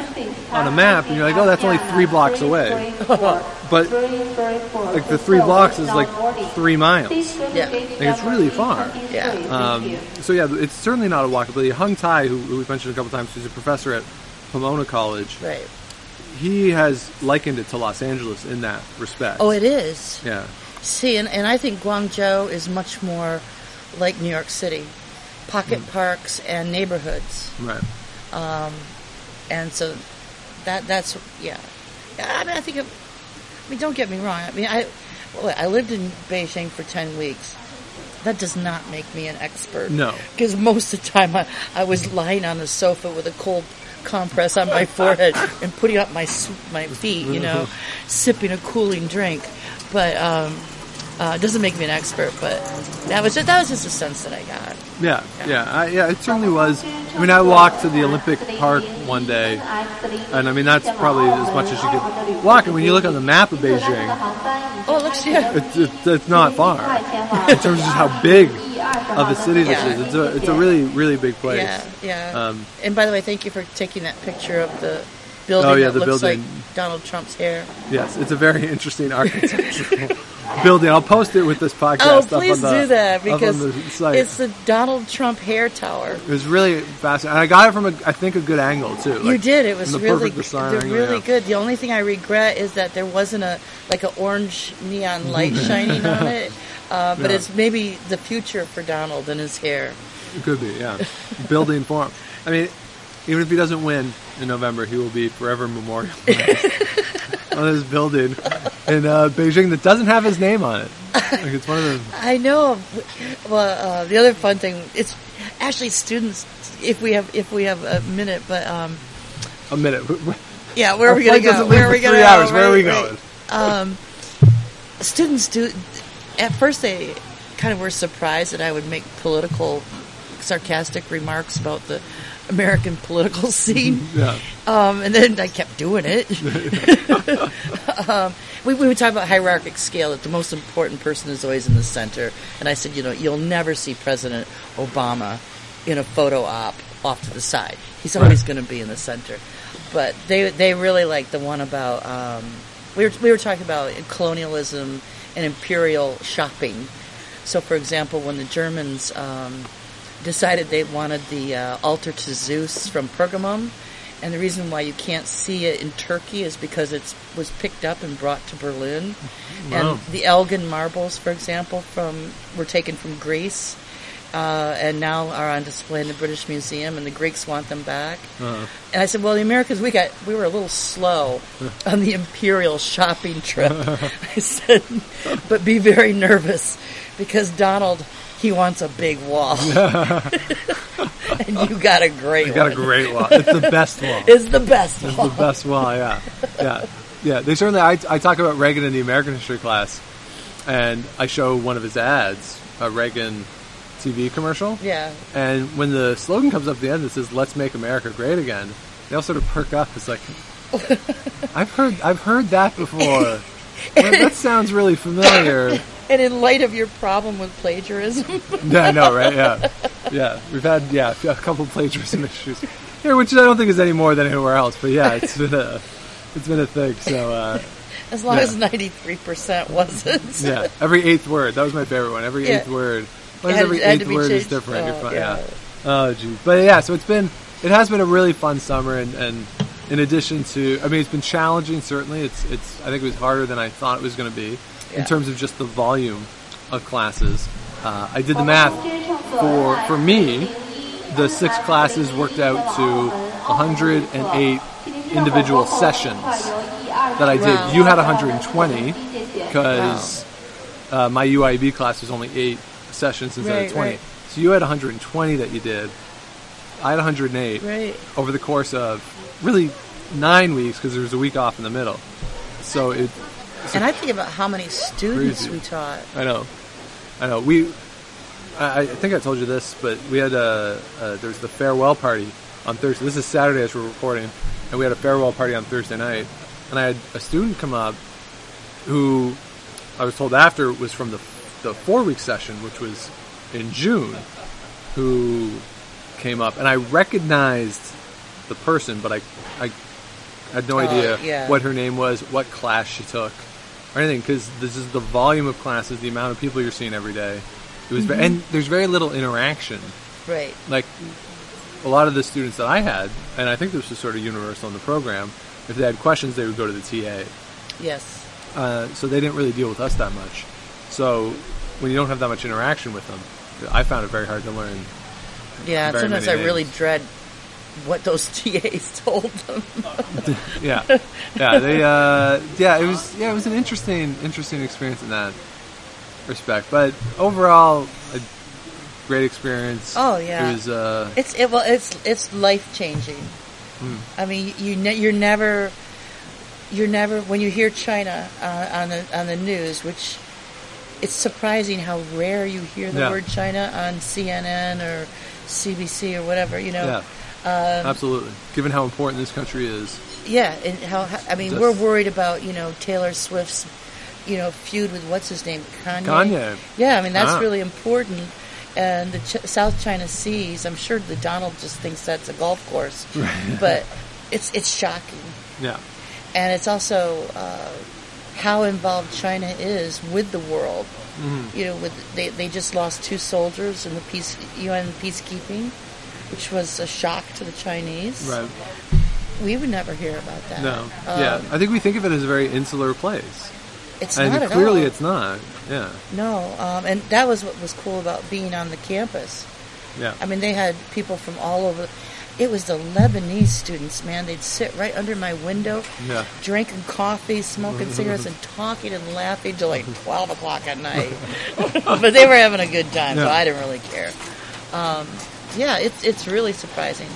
on a map and you're like, oh, that's only three blocks away. [LAUGHS] But like the three blocks is like three miles. Yeah. Like, it's really far. Yeah. Um, so yeah, it's certainly not a walkability. Hung Tai, who, who we've mentioned a couple times, who's a professor at Pomona College, Right. he has likened it to Los Angeles in that respect. Oh, it is. yeah, See, and, and I think Guangzhou is much more like New York City, pocket parks and neighborhoods. right. And so that that's yeah. I mean, I think. It, I mean, don't get me wrong. I mean, I well, I lived in Beijing for ten weeks. That does not make me an expert. No. because most of the time I, I was lying on the sofa with a cold compress on my forehead and putting up my my feet, you know, [LAUGHS] sipping a cooling drink. But um, uh, it doesn't make me an expert. But that was just, that was just a sense that I got. Yeah, yeah, I, yeah. It certainly was. I mean, I walked to the Olympic Park one day, and I mean that's probably as much as you could walk. And when you look on the map of Beijing, Oh, it looks yeah. it's, it's, it's not far in terms of just how big of a city this Yeah. is. It's a it's a really really big place. Yeah, yeah. Um, and by the way, thank you for taking that picture of the building Oh, yeah, that the looks building. like Donald Trump's hair. Yes, it's a very [LAUGHS] interesting architectural [LAUGHS] building. I'll post it with this podcast. Oh, please the, do that because the it's the Donald Trump hair tower. It was really fascinating. And I got it from a, I think, a good angle too. you did. It was really, perfect side they're angle, really yeah. good. The only thing I regret is that there wasn't a like an orange neon light [LAUGHS] shining on it. Uh, but Yeah. it's maybe the future for Donald and his hair. It could be, yeah. Building for him. I mean, even if he doesn't win in November, he will be forever memorialized [LAUGHS] on his building in uh, Beijing that doesn't have his name on it. Like it's one of the I know. Well, uh, the other fun thing it's actually students. If we have if we have a minute, but um, a minute. yeah, where are we going to go? Where are we going three hours. Where are we going? Um, students do. At first, they kind of were surprised that I would make political, sarcastic remarks about the American political [LAUGHS] scene. Yeah. Um, and then I kept doing it. [LAUGHS] um, we, we would talk about hierarchic scale, that the most important person is always in the center. And I said, you know, you'll never see President Obama in a photo op off to the side. He's always Right. going to be in the center. But they they really like the one about um, we were we were talking about colonialism and imperial shopping. So, for example, when the Germans um, decided they wanted the uh, altar to Zeus from Pergamum, and the reason why you can't see it in Turkey is because it was picked up and brought to Berlin, Wow. and the Elgin marbles, for example, from were taken from Greece. Uh, and now are on display in the British Museum, and the Greeks want them back. Uh-huh. And I said, "Well, the Americans, we got we were a little slow [LAUGHS] on the imperial shopping trip." [LAUGHS] I said, "But be very nervous because Donald, he wants a big wall, [LAUGHS] [LAUGHS] and you got a great You got a great wall. It's the best wall. [LAUGHS] It's the best It's wall. the best wall, yeah. Yeah. Yeah. They certainly, I, I talk about Reagan in the American history class, and I show one of his ads, a Reagan TV commercial. Yeah, And when the slogan comes up at the end that says "Let's make America great again," they all sort of perk up. It's like, I've heard, I've heard that before. Well, that sounds really familiar. And in light of your problem with plagiarism, [LAUGHS] Yeah, I know, right? Yeah, yeah. We've had yeah a couple plagiarism issues here, which I don't think is any more than anywhere else. But yeah, it's been a it's been a thing. So uh, [LAUGHS] As long Yeah. as ninety three percent wasn't. [LAUGHS] yeah, every eighth word. That was my favorite one. Every Yeah. eighth word. Is had- every to eighth word is changed. different. You're Oh, yeah. yeah. Oh, geez. But yeah, so it's been, it has been a really fun summer, and, and in addition to, I mean, it's been challenging. Certainly, it's it's. I think it was harder than I thought it was going to be Yeah. in terms of just the volume of classes. Uh, I did the math for for me. The six classes worked out to 108 individual sessions that I did. Wow. You had 120 because uh, my UIB class was only eight sessions instead Right, of 20. right. So you had 120 that you did. I had 108 Right. over the course of really nine weeks because there was a week off in the middle. So it, And I think about how many students Crazy. we taught. I know, I know. We, I, I think I told you this, but we had a, a there was the farewell party on Thursday. This is Saturday as we're recording, and we had a farewell party on Thursday night. And I had a student come up who I was told after was from the the four week session, which was in June, who came up, and I recognized the person, but I I had no Oh, idea yeah. what her name was, what class she took, or anything, because this is the volume of classes, the amount of people you're seeing every day. It was, Mm-hmm. and there's very little interaction. Right. Like a lot of the students that I had, and I think this was sort of universal in the program. If they had questions, they would go to the TA. Yes. Uh, so they didn't really deal with us that much. So when you don't have that much interaction with them, I found it very hard to learn. Yeah. Sometimes I really dread what those [LAUGHS] TAs told them. [LAUGHS] Yeah, yeah, they, uh, yeah. It was, yeah, it was an interesting, interesting experience in that respect. But overall, a great experience. Oh, yeah. it was. Uh, It's it well it's it's life changing. Hmm. I mean, you ne- you're never you're never when you hear China uh, on the on the news, which it's surprising how rare you hear the Yeah. word China on CNN or CBC or whatever. You know, yeah, Um, absolutely. Given how important this country is, yeah, and how, I mean, we're worried about you know Taylor Swift's you know feud with what's his name Kanye. Kanye. Yeah, I mean that's Ah. really important. And the Ch- South China Seas, I'm sure the Donald just thinks that's a golf course, [LAUGHS] but it's it's shocking, Yeah, and it's also uh, how involved China is with the world. Mm-hmm. You know, with they they just lost two soldiers in the peace UN peacekeeping, which was a shock to the Chinese. right. We would never hear about that. No, Um, yeah. I think we think of it as a very insular place, it's and not at clearly all. it's not. Yeah, No, um, and that was what was cool about being on the campus. yeah. I mean, they had people from all over. It was the Lebanese students, man. They'd sit right under my window, Yeah. drinking coffee, smoking [LAUGHS] cigarettes, and talking and laughing till like [LAUGHS] 12 o'clock at night. [LAUGHS] but they were having a good time, so I didn't really care. Um, yeah, it's, it's really surprising.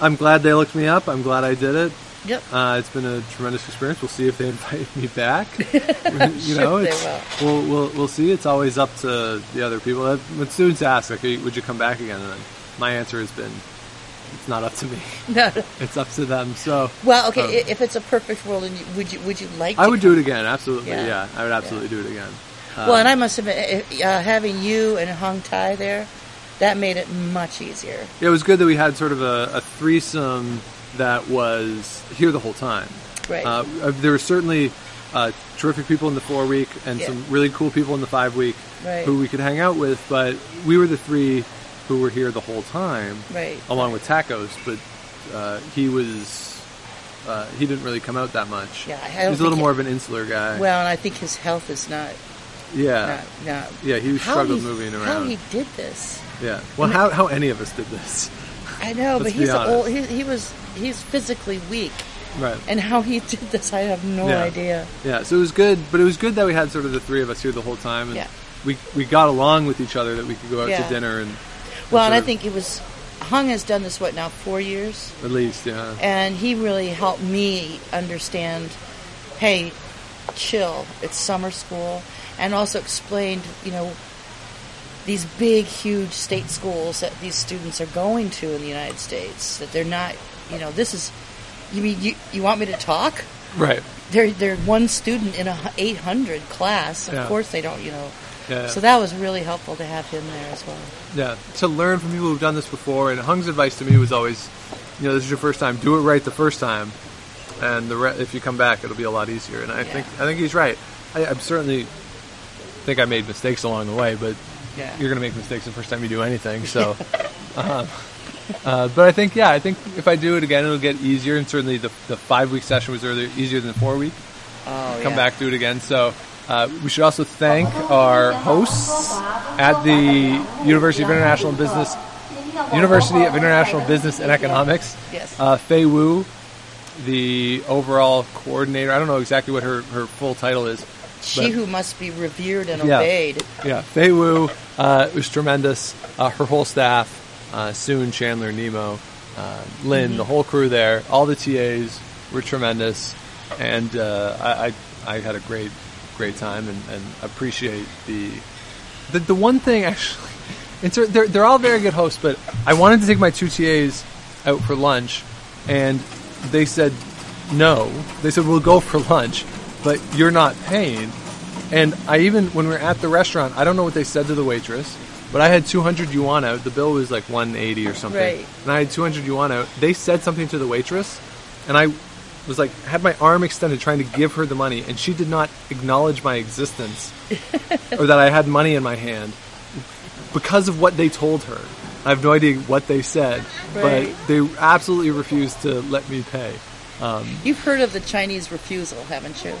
I'm glad they looked me up. I'm glad I did it. Yep. Uh, it's been a tremendous experience. We'll see if they [LAUGHS] invite me back. [LAUGHS] you know, they it's, we'll, we'll we'll see. It's always up to the other people. Uh, When students ask, like, "Would you come back again?" And my answer has been, "It's not up to me. No. [LAUGHS] It's up to them." So, Well, okay, Um, if it's a perfect world, and you, would you would you like? I would do it again. Absolutely, Yeah. yeah. I would absolutely do it again. Well, and I must admit, uh, having you and Hong Tai there, that made it much easier. It was good that we had sort of a, a threesome that was here the whole time. Right. Uh, uh, there were certainly uh, terrific people in the four week and Yeah. some really cool people in the five week Right. who we could hang out with, but we were the three who were here the whole time, Right. along with Tacos. But uh, he was uh, he didn't really come out that much. Yeah, I he was a little more it- of an insular guy. Well, and I think his health is not yeah, not, not yeah, he how struggled he, moving around. How he did this, yeah, well, how how any of us did this, I know, but he's old. He, he was he's physically weak, right? and how he did this, I have no Yeah. idea. Yeah, so it was good, but it was good that we had sort of the three of us here the whole time, and Yeah. we we got along with each other. That we could go out Yeah. to dinner and Well, and I of- think it was Hung has done this what now four years, at least, yeah, and he really helped me understand. Hey, chill. It's summer school, and also explained, you know, these big, huge state schools that these students are going to in the United States. That they're not, you know, this is. You mean you, you want me to talk? right, They're they're one student in a 800 class. Of Yeah. course, they don't, you know. yeah, So that was really helpful to have him there as well. yeah. To learn from people who've done this before, and Hung's advice to me was always, you know, this is your first time, do it right the first time, and the re- if you come back, it'll be a lot easier. And I Yeah. think I think he's right. I, I'm certainly think I made mistakes along the way, but Yeah. you're going to make mistakes the first time you do anything. So, um, [LAUGHS] uh, but I think yeah, I think if I do it again, it'll get easier. And certainly the the five week session was earlier, easier than the four week. Oh, Come yeah. back, do it again. So. Uh, we should also thank our hosts at the University of International Business University of International Business and Economics. Yes. Uh, Fei Wu, the overall coordinator. I don't know exactly what her, her full title is. She but- who must be revered and Yeah. obeyed. Yeah, Fei Wu uh, was tremendous. Uh, her whole staff, uh, Soon, Chandler, Nemo, uh, Lynn, Mm-hmm. the whole crew there, all the TAs were tremendous, and uh, I, I I had a great great time and, and appreciate the, the the one thing actually. [LAUGHS] It's, they're they're all very good hosts, but I wanted to take my two TAs out for lunch, and they said no. They said we'll go for [LAUGHS] lunch, but you're not paying. And I even when we were at the restaurant, I don't know what they said to the waitress, but I had 200 yuan out. The bill was like 180 or something, Right. and I had 200 yuan out. They said something to the waitress, and I was like had my arm extended trying to give her the money, and she did not acknowledge my existence [LAUGHS] or that I had money in my hand because of what they told her. I have no idea what they said, Right. but they absolutely refused to let me pay. You've heard of the Chinese refusal, haven't you?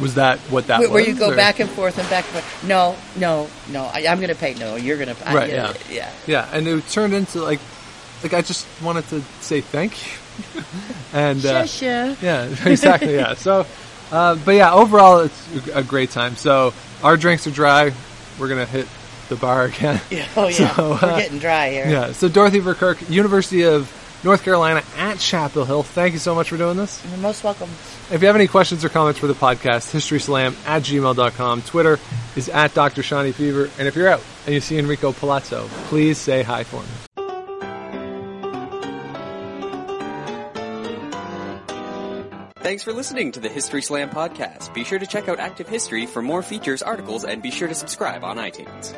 Was that what that where, was? where you go or- back and forth and back and forth. No, no, no. I, I'm going to pay. No, you're going to. Right, yeah. yeah. Yeah, and it turned into like, like I just wanted to say thank you, [LAUGHS] and uh, Sure, sure. yeah, [LAUGHS] exactly, yeah. So, uh, but yeah, overall it's a great time. So our drinks are dry. We're gonna hit the bar again. Yeah, [LAUGHS] Oh yeah, So, uh, we're getting dry here. Yeah. So Dorothy Verkerk, University of North Carolina at Chapel Hill. Thank you so much for doing this. You're most welcome. If you have any questions or comments for the podcast, historyslam at gmail.com. Twitter is at Dr. Shawnee Fever. And if you're out and you see Enrico Palazzo, please say hi for me. Thanks for listening to the History Slam podcast. Be sure to check out Active History for more features, articles, and be sure to subscribe on iTunes.